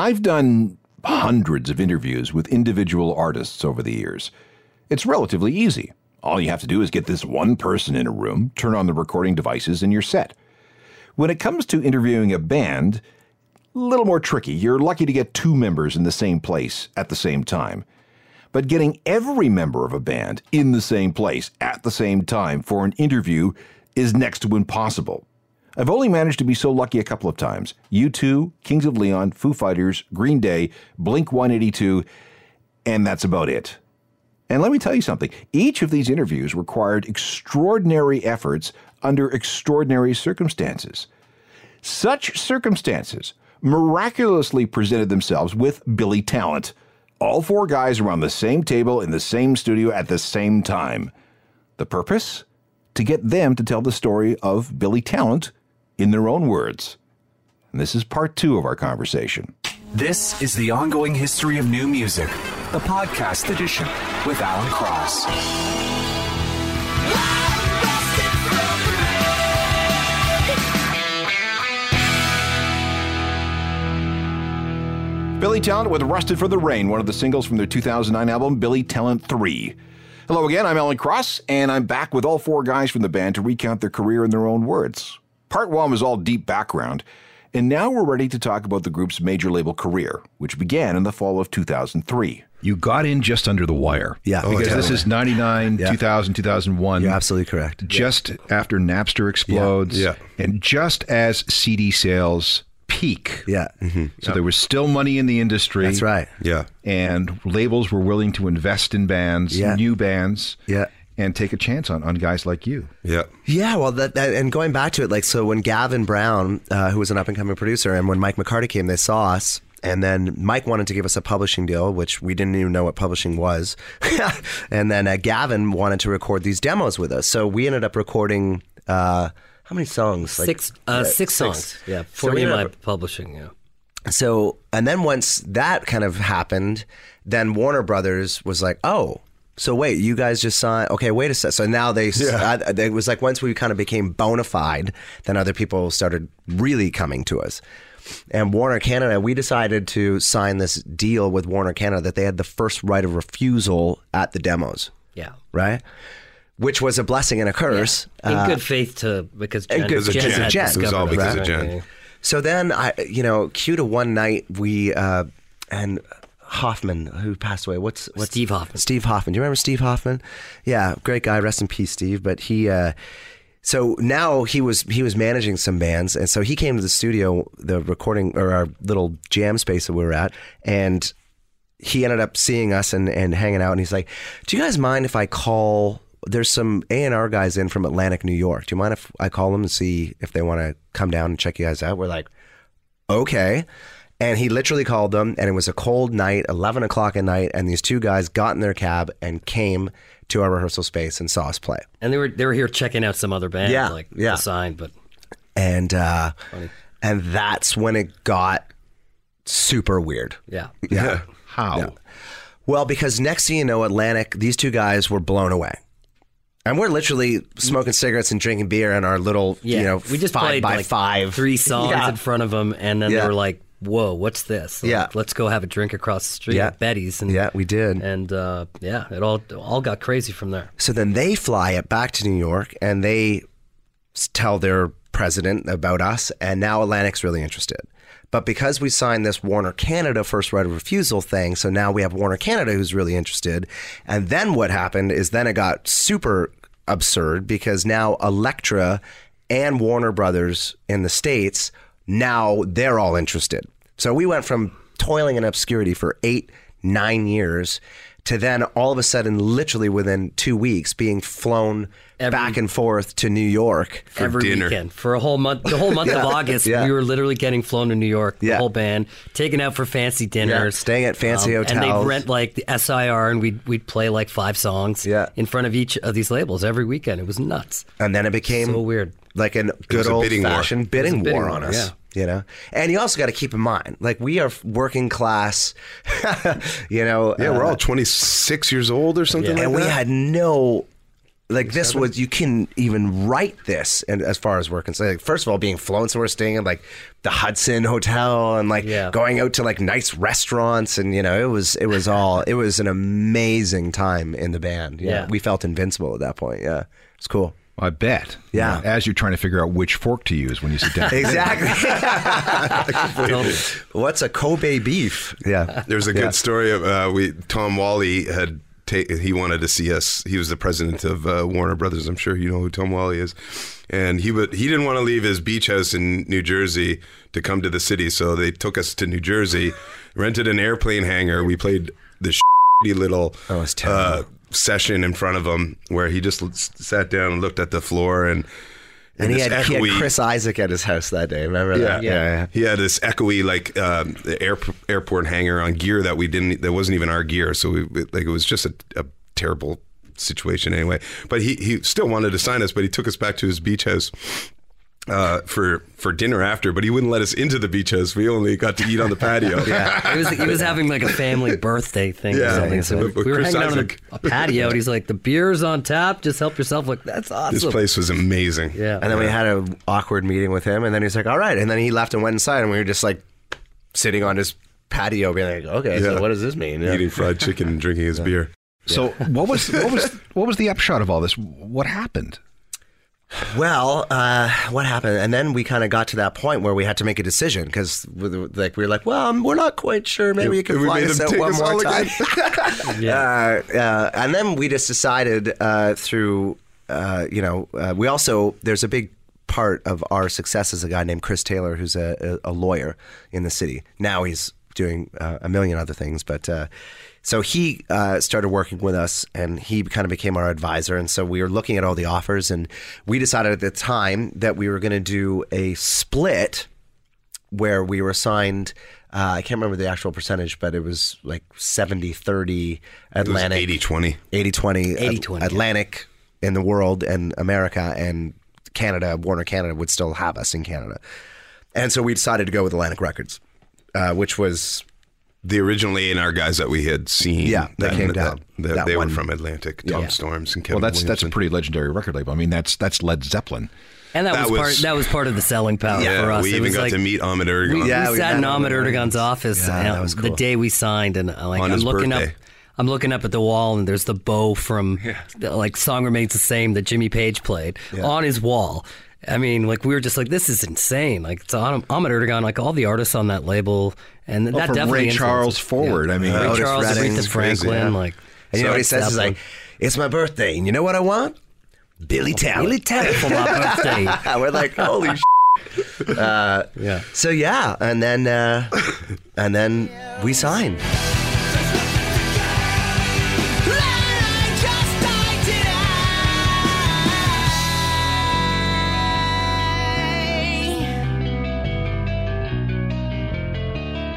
I've done hundreds of interviews with individual artists over the years. It's relatively easy. All you have to do is get this one person in a room, turn on the recording devices, and you're set. When it comes to interviewing a band, a little more tricky. You're lucky to get two members in the same place at the same time. But getting every member of a band in the same place at the same time for an interview is next to impossible. I've only managed to be so lucky a couple of times. U2, Kings of Leon, Foo Fighters, Green Day, Blink 182, and that's about it. And let me tell you something each of these interviews required extraordinary efforts under extraordinary circumstances. Such circumstances miraculously presented themselves with Billy Talent. All four guys around the same table in the same studio at the same time. The purpose? To get them to tell the story of Billy Talent in their own words. And this is part two of our conversation. This is the ongoing history of new music, the podcast edition with Alan Cross. Billy Talent with Rusted from the Rain, one of the singles from their 2009 album, Billy Talent 3. Hello again, I'm Alan Cross, and I'm back with all four guys from the band to recount their career in their own words. Part one was all deep background, and now we're ready to talk about the group's major label career, which began in the fall of 2003. You got in just under the wire. Yeah. Because Oh, this is 99, Yeah. 2000, 2001. You're absolutely correct. Just after Napster explodes. Yeah. And just as CD sales peak. Yeah. hmm So there was still money in the industry. That's right. Yeah. And labels were willing to invest in bands, Yeah. new bands. Yeah. And take a chance on, on guys like you. Yeah. Yeah, well, that, that and going back to it, like so, when Gavin Brown, uh, who was an up and coming producer, and when Mike McCarty came, they saw us, and then Mike wanted to give us a publishing deal, which we didn't even know what publishing was, and then uh, Gavin wanted to record these demos with us, so we ended up recording uh, how many songs? Like- six, uh, yeah, six songs. Yeah, for we EMI ended up- Publishing. Yeah. So, and then once that kind of happened, then Warner Brothers was like, oh, so wait, you guys just signed? Okay, wait a sec. So now they, uh, it was like once we kind of became bona fide, then other people started really coming to us. And Warner Canada, we decided to sign this deal with Warner Canada that they had the first right of refusal at the demos, Yeah. right? Which was a blessing and a curse. In Uh, good faith to because Jen, good- Jen, because of had Jen. discovered It was all us, because of? Jen. Yeah, yeah. So then I, you know, cue to one night we uh, and Hoffman who passed away. What's what's Steve Hoffman. Steve Hoffman. Do you remember Steve Hoffman? Yeah, great guy. Rest in peace, Steve. But he. Uh, so now he was he was managing some bands, and so he came to the studio, the recording or our little jam space that we were at, and he ended up seeing us and, and hanging out, and he's like, "Do you guys mind if I call?" There's some A and R guys in from Atlantic, New York. Do you mind if I call them and see if they want to come down and check you guys out? We're like, okay. And he literally called them, and it was a cold night, 11 o'clock at night, and these two guys got in their cab and came to our rehearsal space and saw us play. And they were they were here checking out some other band, Yeah, like yeah. the sign, but And uh, and that's when it got super weird. yeah. Yeah. How? Yeah. Well, because next thing you know, Atlantic, these two guys were blown away. And we're literally smoking cigarettes and drinking beer in our little, Yeah, you know, we just five played by like five three songs Yeah. in front of them, and then Yeah. they were like, "Whoa, what's this? Like, Yeah. let's go have a drink across the street Yeah. at Betty's." And Yeah, we did. and uh, yeah, it all all got crazy from there. So then they fly it back to New York and they tell their president about us, and now Atlantic's really interested. But because we signed this Warner Canada first right of refusal thing, so now we have Warner Canada who's really interested. And then what happened is then it got super absurd because now Elektra and Warner Brothers in the States, now they're all interested. So we went from toiling in obscurity for eight, nine years to then all of a sudden, literally within two weeks, being flown Every- back and forth to New York. every dinner. weekend for a whole month. The whole month of August, yeah. we were literally getting flown to New York. The Yeah. whole band taken out for fancy dinners, Um, staying at fancy And hotels. And they'd rent like the SIR, and we'd we'd play like five songs. Yeah. in front of each of these labels every weekend. It was nuts. And then it became So weird. Like a good old bidding war. fashioned bidding, bidding war war, on us. yeah. You know, and you also got to keep in mind, like we are working class. you know, Yeah, we're uh, all 26 years old or something like and we had no like this was you can even write this and as far as we're concerned like, first of all being flown somewhere staying in like the hudson hotel and like Yeah. going out to like nice restaurants and you know it was it was all it was an amazing time in the band yeah, Yeah. we felt invincible at that point yeah it's cool I bet. Yeah. You know, as you're trying to figure out which fork to use when you sit down. exactly Totally. what's a kobe beef yeah There's a good story of uh, we Tom Whalley had ta- he wanted to see us. He was the president of uh, Warner Brothers. I'm sure you know who Tom Whalley is. And he would he didn't want to leave his beach house in New Jersey to come to the city, so they took us to New Jersey, rented an airplane hangar. We played the shitty little Oh, it's terrible. uh, session in front of him where he just l- sat down and looked at the floor and and he this had, he had Chris Isaak at his house that day. Remember that? yeah. He had this echoey like um, air, airport hangar on gear that we didn't. That wasn't even our gear. So we like it was just a, a terrible situation anyway. But he he still wanted to sign us, but he took us back to his beach house. Uh, for for dinner after, but he wouldn't let us into the beach house. We only got to eat on the patio. He was he was having like a family birthday thing or Yeah, something. So but- but we were Chris hanging out on Isaak- a, a patio, and he's like, "The beer's on tap. Just help yourself." Like that's awesome. This place was amazing. Yeah. And then we had an awkward meeting with him, and then he's like, "All right," and then he left and went inside, and we were just like sitting on his patio, being like, "Okay, so what does this mean?" Yeah. Eating fried chicken and drinking his beer. So what was what was what was the upshot of all this? What happened? Well, uh, what happened? And then we kind of got to that point where we had to make a decision because, like, we were like, "Well, we're not quite sure. Maybe you can And we fly made us them out take one us more time." again. uh, uh, and then we just decided uh, through, uh, you know, uh, we also there's a big part of our success is a guy named Chris Taylor, who's a, a, a lawyer in the city. Now he's doing uh, a million other things, but uh, so he uh, started working with us, and he kind of became our advisor. And so we were looking at all the offers, and we decided at the time that we were going to do a split where we were assigned. Uh, I can't remember the actual percentage, but it was like 70 30 Atlantic. 80 20. 80 20 80-20, yeah. Atlantic in the world and America and Canada, Warner Canada would still have us in Canada. And so we decided to go with Atlantic Records, uh, which was, The original A and R guys that we had seen. Yeah, that came down. that- That they one. were from Atlantic. Tom Storms and Kevin. Well, Kevin that's that's a pretty legendary record label. I mean, that's that's Led Zeppelin. and that, that was, part. That was part of the selling power Yeah, for us. we It even got like, to meet Ahmet Ertegun. We, Yeah, we we sat in met Ahmet Ahmet Ertegun's office Yeah, that was the day we signed, and uh, like I'm looking birthday. up. I'm looking up at the wall, and there's the bow from the, like "Song Remains the Same" that Jimmy Page played on his wall. I mean, like we were just like, this is insane. Like it's Ahmet Ertegun, like all the artists on that label, and that Well, from definitely Ray Charles forward, I mean, Ray Otis Charles, Redding Aretha is crazy, Franklin, yeah. like and you know what he says? He's like, it's my birthday. And you know what I want? Billy Talent. Billy Talent for my birthday. We're like, holy sh- uh, Yeah. So yeah, and then uh, and then we signed.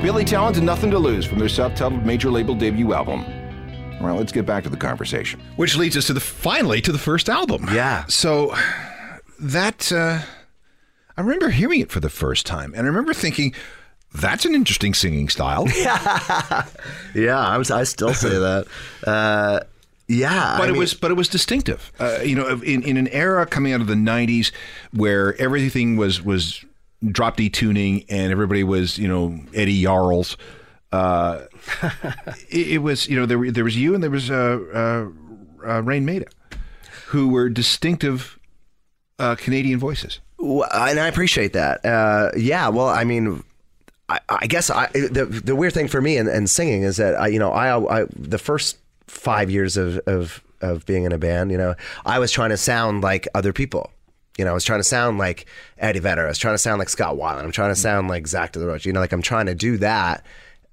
Billy Talent and Nothing to Lose from their self-titled major label debut album. Well, let's get back to the conversation. Which leads us to the finally to the first album. Yeah. So that uh, I remember hearing it for the first time, and I remember thinking, "That's an interesting singing style." Yeah, I'm, I still say that. Uh, yeah, but I it mean- was but it was distinctive. Uh, you know, in, in an era coming out of the '90s where everything was was drop D tuning and everybody was you know Eddie Yarls. Uh, it, it was you know there there was you and there was uh, uh, uh, Raine Maida, who were distinctive uh, Canadian voices. Well, and I appreciate that. Uh, yeah, well, I mean, I, I guess I, the the weird thing for me in, in singing is that I, you know, I, I the first five years of, of of being in a band, you know, I was trying to sound like other people. You know, I was trying to sound like Eddie Vedder. I was trying to sound like Scott Weiland. I'm trying to sound like Zack De La Rocha. You know, like I'm trying to do that,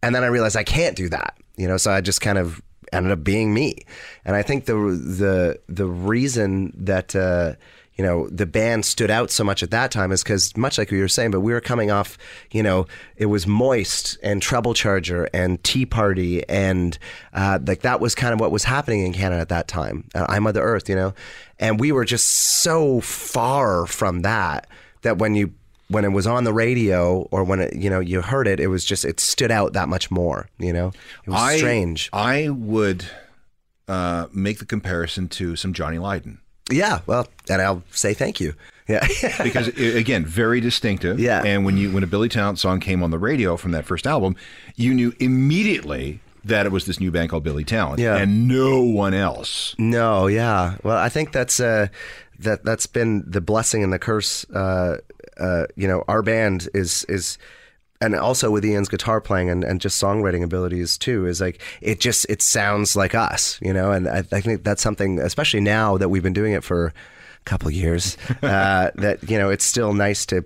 and then I realized I can't do that. You know, so I just kind of ended up being me. And I think the the the reason that uh, you know the band stood out so much at that time is because much like you were saying, but we were coming off, you know, it was Moist and Treble Charger and Tea Party and uh, like that was kind of what was happening in Canada at that time. Uh, I'm Mother Earth, you know, and we were just so far from that that when you when it was on the radio or when it, you know you heard it, it was just it stood out that much more. You know, it was I, strange. I would uh, make the comparison to some Johnny Lydon Yeah, well, and I'll say thank you. Yeah, because again, very distinctive. Yeah. And when you when a Billy Talent song came on the radio from that first album, you knew immediately that it was this new band called Billy Talent, Yeah. and no one else. no, yeah. Well, I think that's uh, that that's been the blessing and the curse. Uh, uh, you know, our band is is. And also with Ian's guitar playing and, and just songwriting abilities too is like it just it sounds like us, you know. And I, I think that's something, especially now that we've been doing it for a couple of years, uh, that you know it's still nice to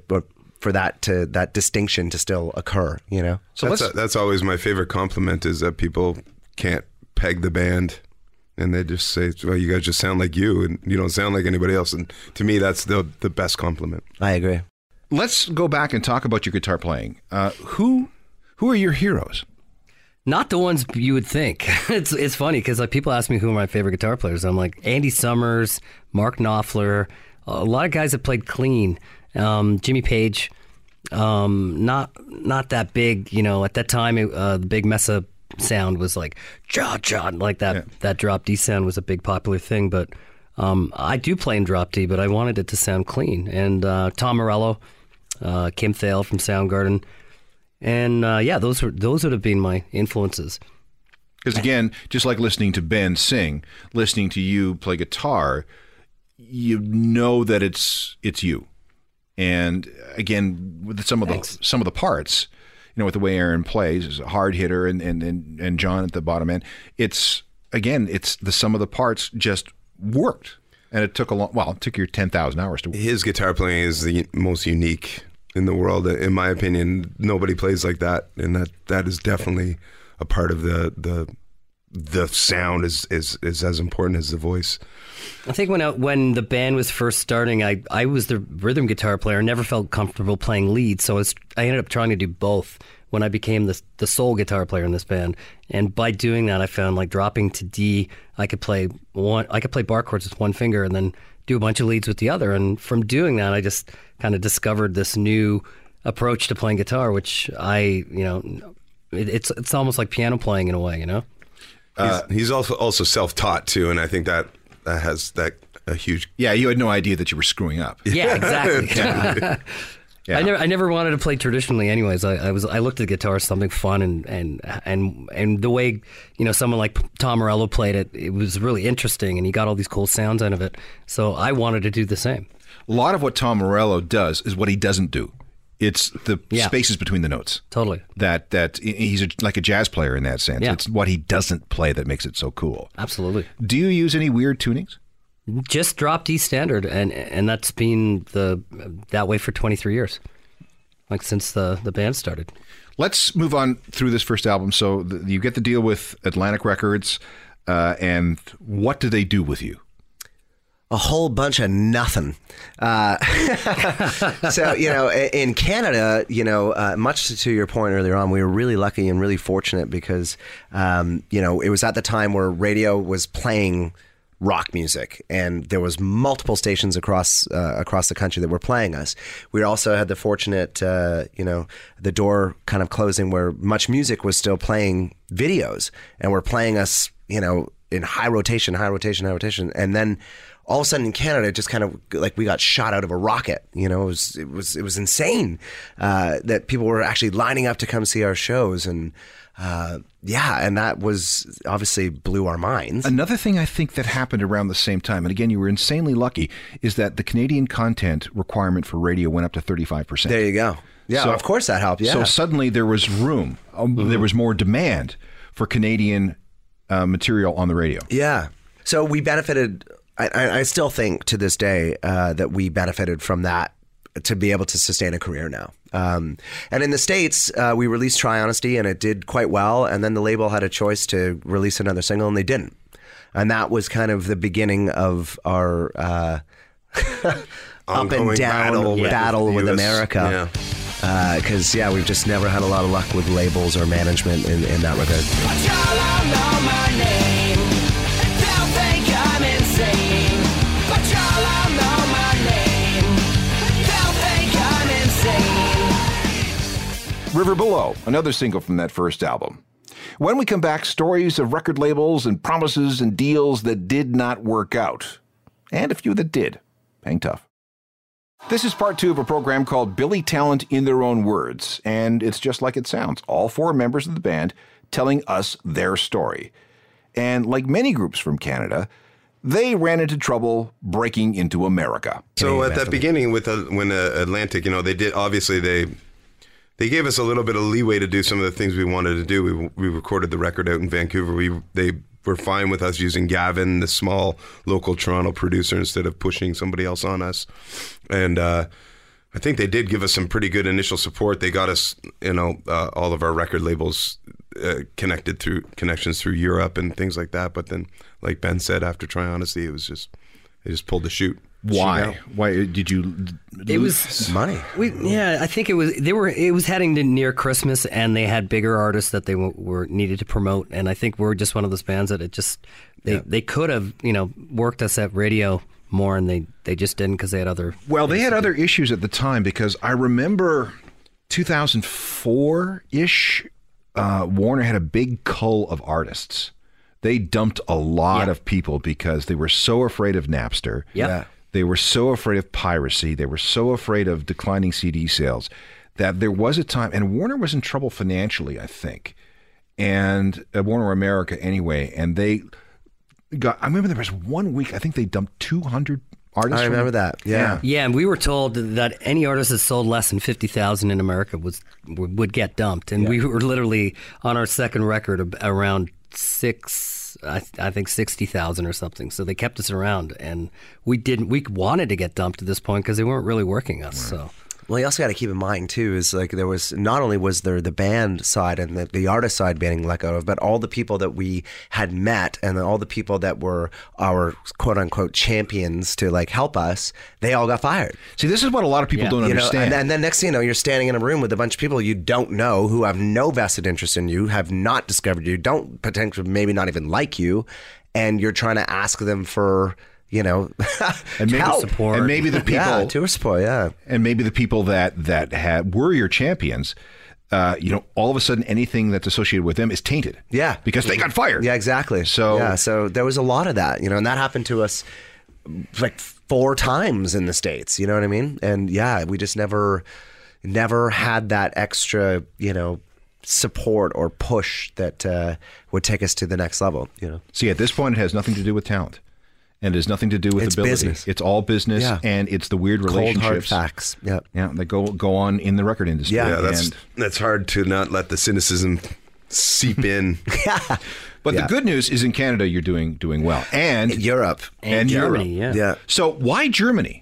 for that to that distinction to still occur, you know. So that's, let's that's always my favorite compliment is that people can't peg the band and they just say, well, you guys just sound like you and you don't sound like anybody else. And to me, that's the, the best compliment. I agree. Let's go back and talk about your guitar playing. Uh, who who are your heroes? Not the ones you would think. it's it's funny because like people ask me who are my favorite guitar players. I'm like Andy Summers, Mark Knopfler, a lot of guys that played clean. Um, Jimmy Page, um, not not that big. You know, at that time, it, uh, the big Mesa sound was like cha cha, like that. That drop D sound was a big popular thing. But um, I do play in drop D, but I wanted it to sound clean. And uh, Tom Morello, uh, Kim Thayil from Soundgarden. And uh, yeah, those were those would have been my influences. Because again, just like listening to Ben sing, listening to you play guitar, you know that it's it's you. And again, with some of the some of the parts, you know, with the way Aaron plays, is a hard hitter, and and and, and John at the bottom end. It's again, it's the sum of the parts just worked, and it took a long. Well, it took your ten thousand hours to. His guitar playing is the most unique in the world, in my opinion. Nobody plays like that, and that that is definitely a part of the the the sound is is is as important as the voice. I think when I, when the band was first starting, I, I was the rhythm guitar player. Never felt comfortable playing lead, so I, was, I ended up trying to do both. When I became the the sole guitar player in this band, and by doing that, I found like dropping to D, I could play one, I could play bar chords with one finger, and then do a bunch of leads with the other. And from doing that, I just kind of discovered this new approach to playing guitar, which I, you know, it, it's it's almost like piano playing in a way, you know. He's, uh, he's also also self taught too, and I think that that has that a huge. Yeah, you had no idea that you were screwing up. Yeah, exactly. Yeah. I never, I never wanted to play traditionally. Anyways, I, I was, I looked at guitar as something fun, and and and and the way you know someone like Tom Morello played it, it was really interesting, and he got all these cool sounds out of it. So I wanted to do the same. A lot of what Tom Morello does is what he doesn't do. It's the Yeah. spaces between the notes. Totally, that that he's a, like a jazz player in that sense. Yeah. It's what he doesn't play that makes it so cool. absolutely. Do you use any weird tunings? Just drop D standard, and and that's been the that way for 23 years, like since the the band started. Let's move on through this first album. So the, you get the deal with Atlantic Records, uh, and what do they do with you? a whole bunch of nothing. Uh, so you know, in Canada, you know, uh, much to your point earlier on, we were really lucky and really fortunate because um, you know it was at the time where radio was playing rock music. And there was multiple stations across uh, across the country that were playing us. We also had the fortunate uh, you know the door kind of closing where MuchMusic was still playing videos and were playing us you know in high rotation high rotation high rotation. And then all of a sudden in Canada, it just kind of like we got shot out of a rocket. You know, it was it was it was insane uh, that people were actually lining up to come see our shows, and uh, yeah, and that was obviously blew our minds. Another thing I think that happened around the same time, and again, you were insanely lucky, is that the Canadian content requirement for radio went up to 35%. There you go. Yeah, So- of course that helped. Yeah, So suddenly there was room, um, there was more demand for Canadian uh, material on the radio. Yeah. So we benefited. I, I I still think to this day uh, that we benefited from that to be able to sustain a career now. Um, and in the states, uh, we released Try Honesty, and it did quite well. And then the label had a choice to release another single, and they didn't. And that was kind of the beginning of our uh, up and down battle battle, with with, the US. America. Because yeah. we've just never had a lot of luck with labels or management in, in that regard. River Below, another single from that first album. When we come back, stories of record labels and promises and deals that did not work out, and a few that did. Hang tough. This is part two of a program called Billy Talent in Their Own Words, and it's just like it sounds. All four members of the band telling us their story. And like many groups from Canada, they ran into trouble breaking into America. So at that beginning with uh, when uh, Atlantic, you know, they did obviously they they gave us a little bit of leeway to do some of the things we wanted to do. We we recorded the record out in Vancouver. We they were fine with us using Gavin, the small local Toronto producer, instead of pushing somebody else on us. And uh, I think they did give us some pretty good initial support. They got us, you know, uh, all of our record labels uh, connected through connections through Europe and things like that. But then, like Ben said, after Try Honesty, it was just they just pulled the chute. Why? Why did you? It was Money. We, yeah, I think it was. They were. It was heading to near Christmas, and they had bigger artists that they were needed to promote. And I think we're just one of those bands that it just they they could have you know worked us at radio more, and they they just didn't because they had other. Well, they had other issues at the time because I remember 2004 ish. Uh, Warner had a big cull of artists. They dumped a lot Yeah. of people because they were so afraid of Napster. Yep. Yeah. They were so afraid of piracy. They were so afraid of declining CD sales that there was a time, and Warner was in trouble financially, I think, and uh, Warner America anyway. And they got, I remember there was one week, I think they dumped 200 artists. I from- remember that. Yeah. Yeah, and we were told that any artist that sold less than fifty thousand in America was would get dumped, and we were literally on our second record around six, I, I think sixty thousand or something. So they kept us around, and we didn't. We wanted to get dumped at this point because they weren't really working us. So Well, you also got to keep in mind too is like there was not only was there the band side and the, the artist side being let go of, but all the people that we had met and all the people that were our quote unquote champions to like help us, they all got fired. See, this is what a lot of people Yeah. don't You know, understand. and, and then next thing you know, you're standing in a room with a bunch of people you don't know who have no vested interest in you, have not discovered you, don't potentially maybe not even like you, and you're trying to ask them for you know and maybe, help. support. and maybe the people yeah, tour support, yeah. and maybe the people that that had were your champions uh, you know all of a sudden anything that's associated with them is tainted Yeah. because they got fired Yeah, exactly. So- yeah, so there was a lot of that, you know, and that happened to us like four times in the states. You know what I mean? And yeah, we just never, never had that extra, you know, support or push that uh, would take us to the next level. You know, see at this point it has nothing to do with talent and it has nothing to do with It's ability business. it's all business Yeah. and it's the weird cold hard relationships facts. Yeah. yeah that go go on in the record industry Yeah. Yeah, that's And- that's hard to not let the cynicism seep in. but Yeah. the good news is in Canada you're doing doing well and Europe. and, Germany, Europe. yeah. Yeah. so why Germany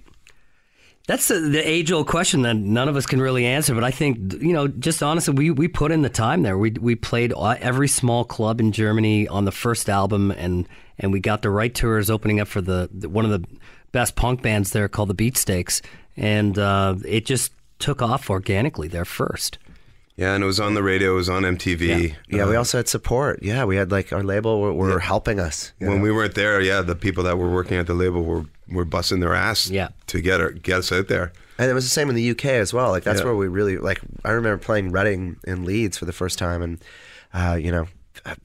That's the, the age old question that none of us can really answer. But I think, you know, just honestly, we, we put in the time there. We, we played uh, every small club in Germany on the first album, and, and we got the right tours opening up for the, the one of the best punk bands there called the Beatsteaks. And uh, it just took off organically there first. Yeah, and it was on the radio. It was on MTV. Yeah, Uh, we also had support. Yeah, we had like our label were, were helping us. when know? we weren't there, yeah, the people that were working at the label were were busting their ass Yeah. to get her, get us out there. And it was the same in the UK as well. Like that's Yeah. where we really like. I remember playing Reading in Leeds for the first time, and uh, you know,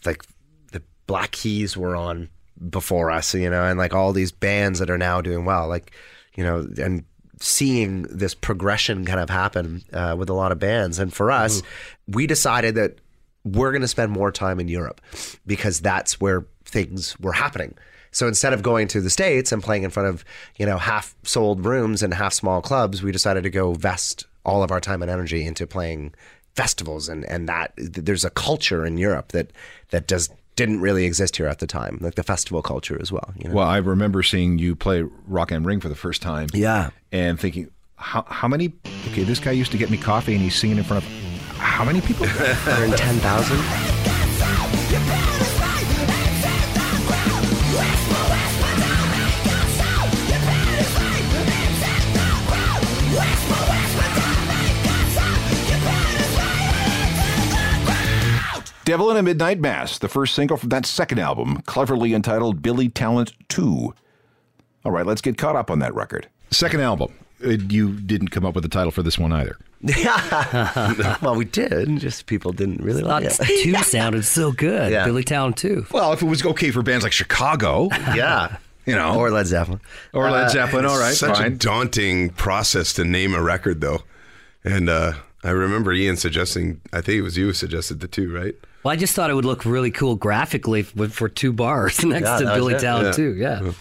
like the Black Keys were on before us, you know, and like all these bands that are now doing well, like you know, and seeing this progression kind of happen uh, with a lot of bands. And for us, we decided that we're going to spend more time in Europe because that's where things were happening. So instead of going to the States and playing in front of, you know, half sold rooms and half small clubs, we decided to go vest all of our time and energy into playing festivals and, and that there's a culture in Europe that that does didn't really exist here at the time, like the festival culture as well. You know? well I remember seeing you play Rock am Ring for the first time Yeah. and thinking how, how many? Okay, this guy used to get me coffee, and he's singing in front of how many people? 110,000. Devil in a Midnight Mass, the first single from that second album, cleverly entitled Billy Talent 2. All right, let's get caught up on that record. Second album. Uh, You didn't come up with a title for this one either. well, we did. Just people didn't really like Lots it. two sounded so good. Yeah. Billy Talent too. Well, if it was okay for bands like Chicago, yeah. you know, Or Led Zeppelin. or Led Zeppelin, all right, Such a daunting process to name a record, though. And uh, I remember Ian suggesting. I think it was you who suggested the two, right? Well, I just thought it would look really cool graphically for, for two bars next Yeah, to Billy it. Talent Yeah. too. Yeah.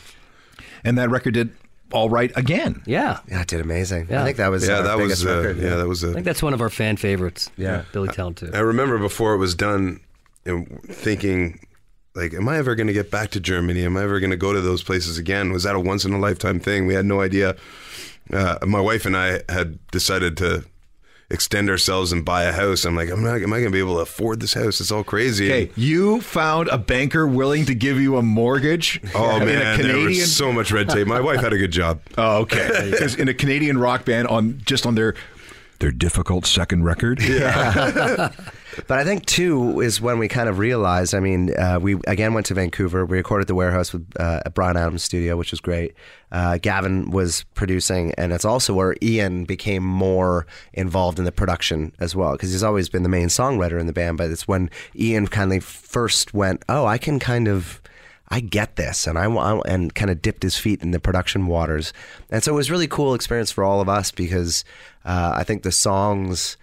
and that record did all right again. Yeah. Yeah, it did amazing. Yeah. I think that was yeah, our that biggest was. Uh, record. yeah, that was a, I think that's one of our fan favorites. Yeah. Billy Talent too. I remember before it was done, and thinking, like, am I ever going to get back to Germany? Am I ever going to go to those places again? Was that a once in a lifetime thing? We had no idea. Uh, my wife and I had decided to extend ourselves and buy a house. I'm like, I'm not. Am I going to be able to afford this house? It's all crazy. Okay, you found a banker willing to give you a mortgage. Oh in a man, there Canadian. was so much red tape. My wife had a good job. oh, okay. Because in a Canadian rock band, on just on their their difficult second record. But I think too is when we kind of realized. I mean, uh, we again went to Vancouver. We recorded the warehouse with uh, at Bryan Adams' studio, which was great. Uh, Gavin was producing, and it's also where Ian became more involved in the production as well, because he's always been the main songwriter in the band. But it's when Ian kind of first went, "Oh, I can kind of." I get this, and I want, and kind of dipped his feet in the production waters, and so it was really cool experience for all of us because uh, I think the songs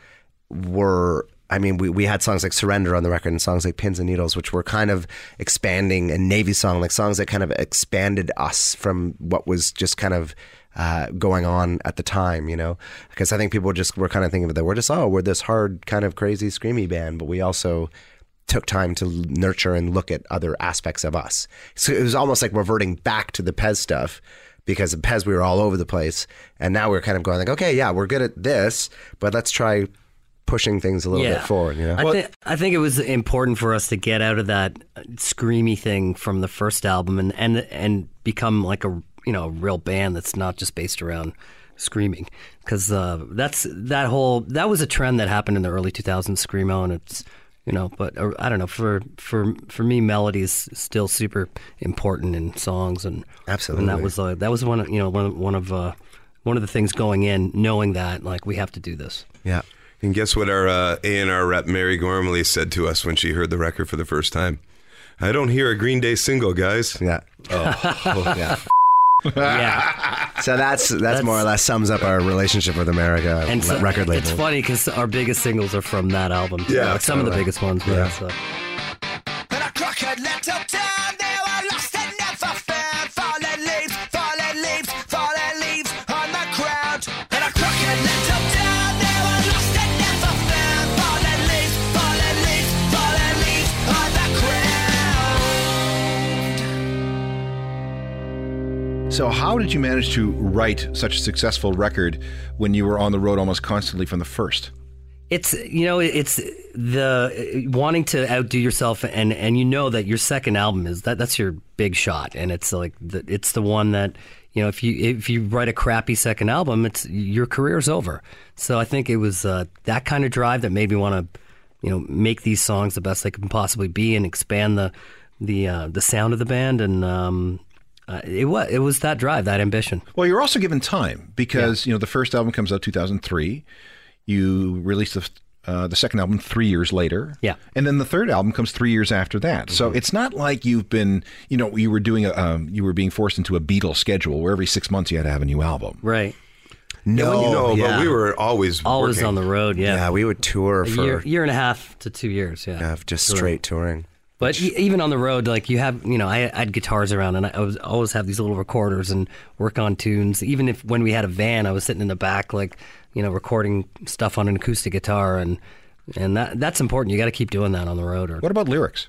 were I mean, we, we had songs like Surrender on the record and songs like Pins and Needles, which were kind of expanding and Navy song, like songs that kind of expanded us from what was just kind of uh, going on at the time, you know? Because I think people just were kind of thinking that we're just, oh, we're this hard, kind of crazy, screamy band, but we also took time to nurture and look at other aspects of us. So it was almost like reverting back to the Pezz stuff because in Pezz we were all over the place, and now we're kind of going like, okay, yeah, we're good at this, but let's try pushing things a little bit forward. You know, I, thi- I think it was important for us to get out of that screamy thing from the first album and, and and become like a you know a real band that's not just based around screaming because uh, that's that whole that was a trend that happened in the early 2000s screamo and it's you know but uh, I don't know for for for me melody is still super important in songs and Absolutely. and that was uh, that was one of you know one of, one of uh, one of the things going in knowing that like we have to do this yeah. And guess what our uh, A&R rep Mary Gormley said to us when she heard the record for the first time? I don't hear a Green Day single, guys. Yeah. Oh, yeah. yeah So that's, that's more or less sums up our relationship with America and so, record label. It's funny because our biggest singles are from that album. too. Yeah, like some of the biggest ones. Yeah. So. So, how did you manage to write such a successful record when you were on the road almost constantly from the first? It's you know it's the wanting to outdo yourself and and you know that your second album is that that's your big shot and it's like the, it's the one that you know if you if you write a crappy second album it's your career's over. So I think it was uh, that kind of drive that made me want to you know make these songs the best they can possibly be and expand the the uh, the sound of the band and um, uh, it was it was that drive that ambition. Well, you're also given time because you know the first album comes out 2003. You release the uh, the second album three years later. Yeah. and then the third album comes three years after that. So it's not like you've been, you know, you were doing a, um, you were being forced into a Beatle schedule where every six months you had to have a new album. Right. no, no, yeah. but we were always Always working. on the road. Yeah. yeah, we would tour a for year, year and a half to two years. Yeah. yeah, just straight touring. But e- even on the road, like you have, you know, I, I had guitars around, and I, I was always have these little recorders and work on tunes. Even if when we had a van, I was sitting in the back, like you know, recording stuff on an acoustic guitar, and and that that's important. You got to keep doing that on the road. Or What about lyrics?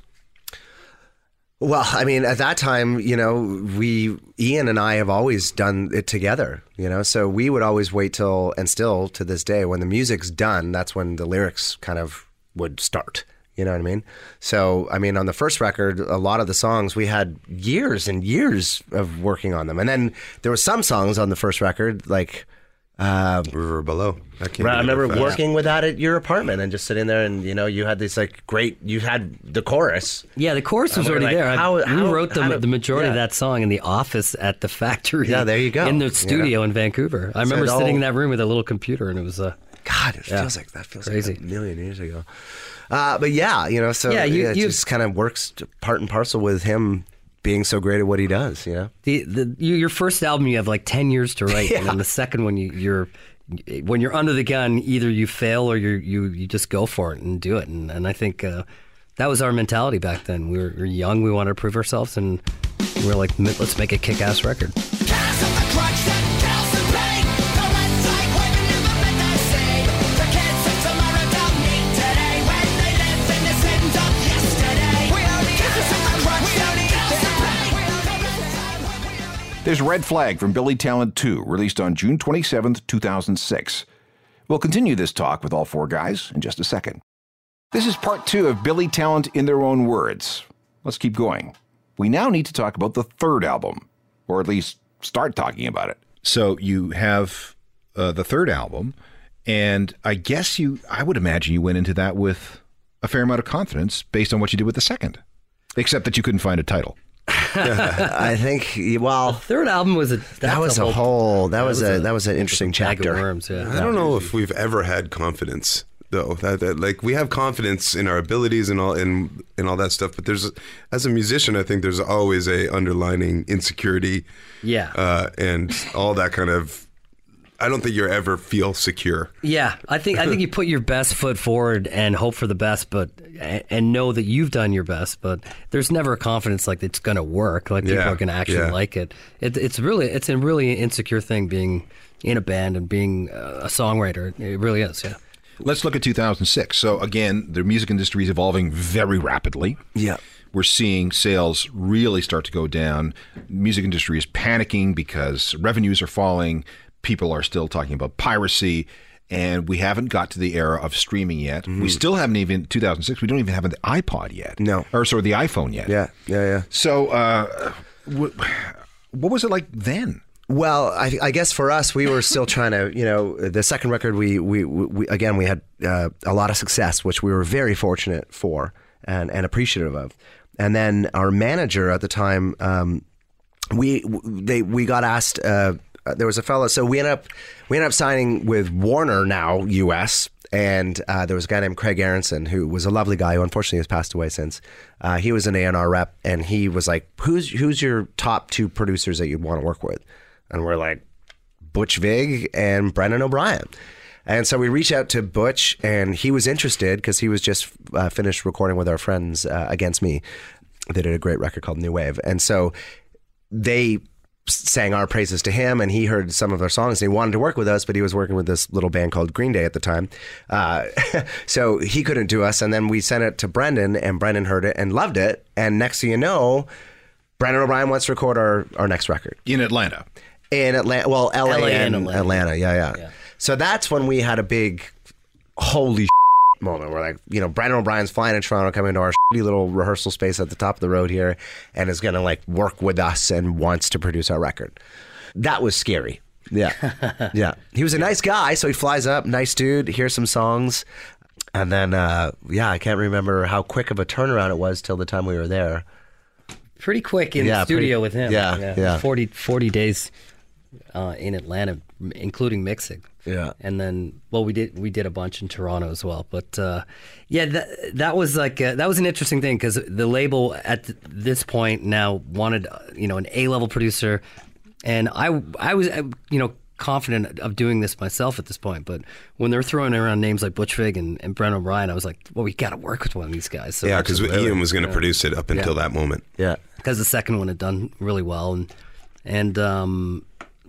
Well, I mean, at that time, you know, we Ian and I have always done it together, you know. So we would always wait till and still to this day when the music's done, that's when the lyrics kind of would start. You know what I mean? So, I mean, on the first record, a lot of the songs we had years and years of working on them. And then there were some songs on the first record like uh, River Below. That came Right, I remember fast. working with that at your apartment and just sitting there, and you know, you had this like great. You had the chorus. Yeah, the chorus was already like, there. I- how- we how- wrote the, how do- the majority of that song in the office at the factory. Yeah, there you go. In the You studio in Vancouver. I remember it sitting all- in that room with a little computer, and it was uh, God, it Yeah. feels like that feels Crazy. like a million years ago. Uh, but yeah, you know, so Yeah, yeah, it you- just kind of works part and parcel with him being so great at what he does. You know, the, the you, your first album. You have like ten years to write, and then the second one, you, you're when you're under the gun, either you fail or you you you just go for it and do it. And and I think uh, that was our mentality back then. We were, we were young. We wanted to prove ourselves, and we were like, let's make a kick-ass record. There's Red Flag from Billy Talent 2, released on June 27, 2006. We'll continue this talk with all four guys in just a second. This is part two of Billy Talent in their own words. Let's keep going. We now need to talk about the third album, or at least start talking about it. So you have uh, the third album, and I guess you, I would imagine you went into that with a fair amount of confidence based on what you did with the second, except that you couldn't find a title. I think. Well, Third album was a that was a whole. That was a that was an interesting bag chapter. worms. Yeah. I don't know if we've ever had confidence though. That, that like we have confidence in our abilities and all and and all that stuff. But there's as a musician, I think there's always a underlining insecurity. Yeah. Uh, and all that kind of. I don't think you ever feel secure. Yeah, I think I think you put your best foot forward and hope for the best, but and know that you've done your best. But there's never a confidence like it's going to work, like people Yeah, are going to actually yeah. like it. it. It's really it's a really insecure thing being in a band and being uh, a songwriter. It really is. Yeah. Let's look at 2006. So again, the music industry is evolving very rapidly. Yeah. We're seeing sales really start to go down. Music industry is panicking because revenues are falling. People are still talking about piracy, and we haven't got to the era of streaming yet. We still haven't even 2006. We don't even have an iPod yet. No. or sorry, the iPhone yet. Yeah, yeah, yeah. So, uh, wh- what was it like then? Well, I, I guess for us, we were still trying to, you know, the second record, we, we, we again, we had uh, a lot of success, which we were very fortunate for and, and appreciative of. And then our manager at the time, um, we they we got asked. Uh, there was a fellow, so we ended up we ended up signing with Warner now U.S. And uh, there was a guy named Craig Aaronson who was a lovely guy who unfortunately has passed away since. Uh, he was an A&R rep, and he was like, "Who's who's your top two producers that you'd want to work with?" And we're like, Butch Vig and Brendan O'Brien. And so we reached out to Butch, and he was interested because he was just uh, finished recording with our friends uh, Against Me. They did a great record called New Wave. And so they sang our praises to him, and he heard some of our songs. And he wanted to work with us, but he was working with this little band called Green Day at the time. Uh, so he couldn't do us. And then we sent it to Brendan, and Brendan heard it and loved it. And next thing you know, Brendan O'Brien wants to record our, our next record In Atlanta. in Atlanta. Well, LA, LA and, and Atlanta. Atlanta. Yeah, yeah, Yeah. So that's when we had a big holy moment. We're like, you know, Brendan O'Brien's flying to Toronto, coming to our shitty little rehearsal space at the top of the road here, and is going to like work with us and wants to produce our record. That was scary. Yeah, yeah. He was a nice guy, so he flies up, nice dude. Hears some songs. And then, uh, yeah, I can't remember how quick of a turnaround it was till the time we were there. Pretty quick in Yeah, the studio pretty- with him. yeah, yeah. 40, 40 days uh, in Atlanta, m- including mixing. Yeah. and then well, we did we did a bunch in Toronto as well. But uh, yeah, that that was like uh that was an interesting thing because the label at th- this point now wanted uh, you know an A level producer, and I I was uh, you know confident of doing this myself at this point. But when they're throwing around names like Butch Vig and, and Brent O'Brien, I was like, well, we got to work with one of these guys. So Yeah, because Ian was going to produce it up until that moment. Yeah. because the second one had done really well, and and um,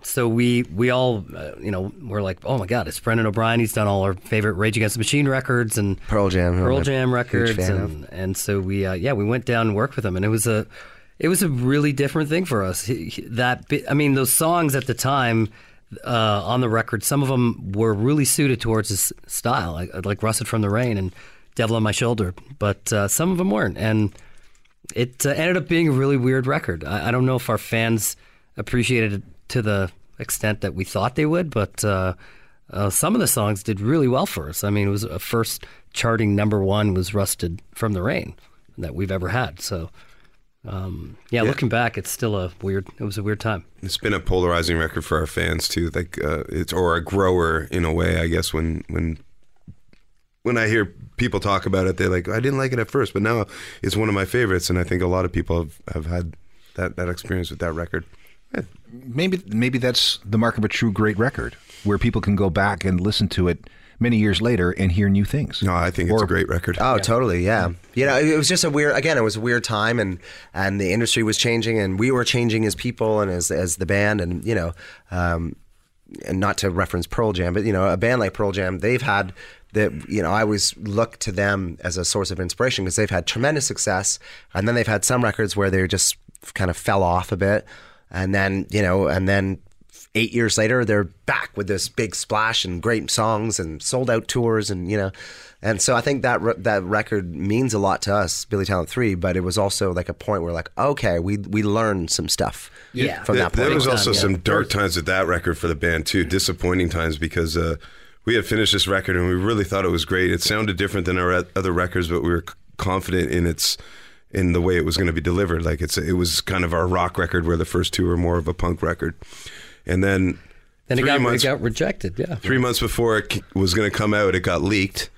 so we we all uh, you know we're like, oh my god, it's Brendan O'Brien. He's done all our favorite Rage Against the Machine records and Pearl Jam, Pearl Jam records, and and so we uh, yeah we went down and worked with him, and it was a it was a really different thing for us. He, he- that I mean, those songs at the time. Uh, on the record, some of them were really suited towards his style, like, like "Rusted from the Rain" and "Devil on My Shoulder," but uh, some of them weren't. And it uh, ended up being a really weird record. I, I don't know if our fans appreciated it to the extent that we thought they would, but uh, uh, some of the songs did really well for us. I mean, it was a first charting number one was "Rusted from the Rain" that we've ever had. So, um, yeah, looking back, it's still a weird. It was a weird time. It's been a polarizing record for our fans too. Like uh, it's or a grower in a way, I guess. When when when I hear people talk about it, they're like, I didn't like it at first, but now it's one of my favorites, and I think a lot of people have, have had that that experience with that record. Maybe maybe that's the mark of a true great record, where people can go back and listen to it many years later and hear new things. No, I think it's Or- a great record. Oh, totally. Yeah. You know, it was just a weird. Again, it was a weird time, and and the industry was changing, and we were changing as people and as as the band, and you know, um, and not to reference Pearl Jam, but you know, a band like Pearl Jam, they've had that. You know, I always look to them as a source of inspiration because they've had tremendous success, and then they've had some records where they just kind of fell off a bit, and then you know, and then eight years later, they're back with this big splash and great songs and sold out tours and you know, and so I think that re- that record means a lot to us, Billy Talent Three. But it was also like a point where like, okay, we we learned some stuff. Yeah. from There, that there point. was time, also yeah. some dark times with that record for the band too. Disappointing times because uh, we had finished this record and we really thought it was great. It sounded different than our other records, but we were confident in its in the way it was going to be delivered. Like it's it was kind of our rock record, where the first two were more of a punk record. And then And it got, months it got rejected. Yeah. three months before it was going to come out, it got leaked.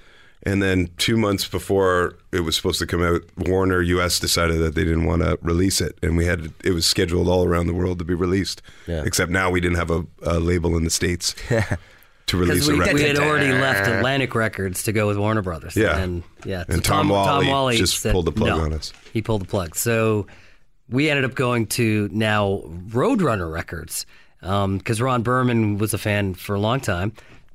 And then two months before it was supposed to come out, Warner US decided that they didn't want to release it, and we had it was scheduled all around the world to be released. yeah. Except now we didn't have a, a label in the states to release Because a we, record. we had already left Atlantic Records to go with Warner Brothers. Yeah. and yeah, And so Tom Whalley just pulled the plug no. on us. He pulled the plug. So we ended up going to now Roadrunner Records because Ron Burman was a fan for a long time,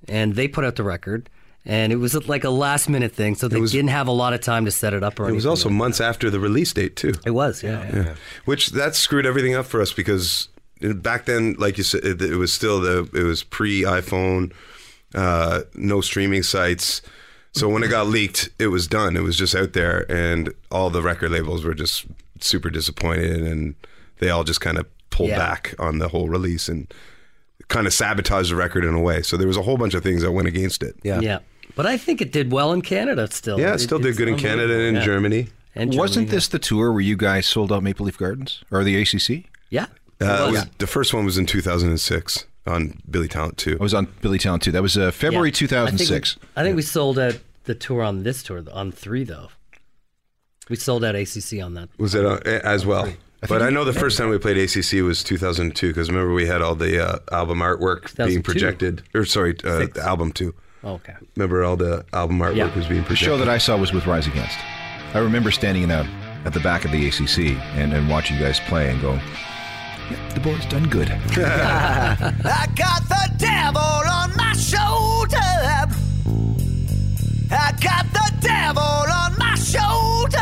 and they put out the record. And it was like a last minute thing, so they was- didn't have a lot of time to set it up. Or It was also like months after the release date too. It was, yeah. yeah. Yeah. Which that screwed everything up for us because back then, like you said, it, it was still the it was pre iPhone, uh, no streaming sites. So when it got leaked, it was done. It was just out there, and all the record labels were just super disappointed, and they all just kind of pulled Yeah. back on the whole release and kind of sabotaged the record in a way. So there was a whole bunch of things that went against it. Yeah. Yeah. But I think it did well in Canada still. Yeah, it still did good in Canada and in. Yeah. Germany. And Wasn't Germany, this the tour where you guys sold out Maple Leaf Gardens or the ACC? Yeah. Uh, It it was. was- The first one was in 2006 on Billy Talent too. I was on Billy Talent too. That was uh, February Yeah. 2006. I think, we, I think we sold out the tour on this tour on three though. We sold out ACC on that. Was it uh, as well? But I know the first time we played ACC was 2002 because remember we had all the uh, album artwork being projected. Or sorry, uh, the album two. Okay. Remember all the album artwork Yeah. was being projected. The projected. show that I saw was with Rise Against. I remember standing in a, at the back of the ACC and, and watching you guys play and go, yeah, the boy's done good. I got the devil on my shoulder. I got the devil on my shoulder.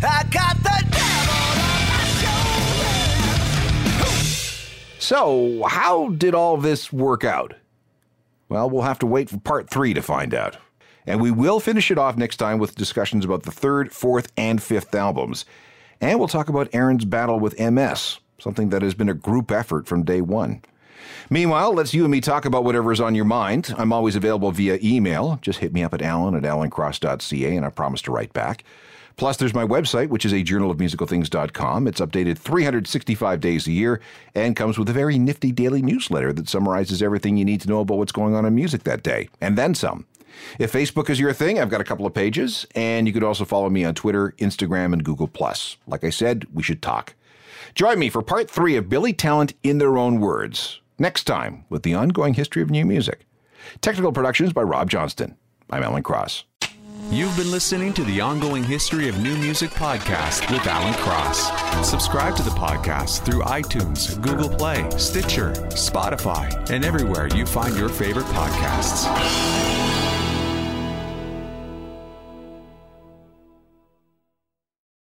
I got the devil on my shoulder. So, how did all this work out? Well, we'll have to wait for part three to find out. And we will finish it off next time with discussions about the third, fourth, and fifth albums. And we'll talk about Aaron's battle with MS, something that has been a group effort from day one. Meanwhile, let's you and me talk about whatever's on your mind. I'm always available via email. Just hit me up at alan at alancross.ca and I promise to write back. Plus, there's my website, which is a journal of musicalthings.com. It's updated 365 days a year and comes with a very nifty daily newsletter that summarizes everything you need to know about what's going on in music that day, and then some. If Facebook is your thing, I've got a couple of pages, and you could also follow me on Twitter, Instagram, and Google. Like I said, we should talk. Join me for part three of Billy Talent in Their Own Words, next time with the ongoing history of new music. Technical productions by Rob Johnston. I'm Alan Cross. You've been listening to the Ongoing History of New Music podcast with Alan Cross. Subscribe to the podcast through iTunes, Google Play, Stitcher, Spotify, and everywhere you find your favorite podcasts.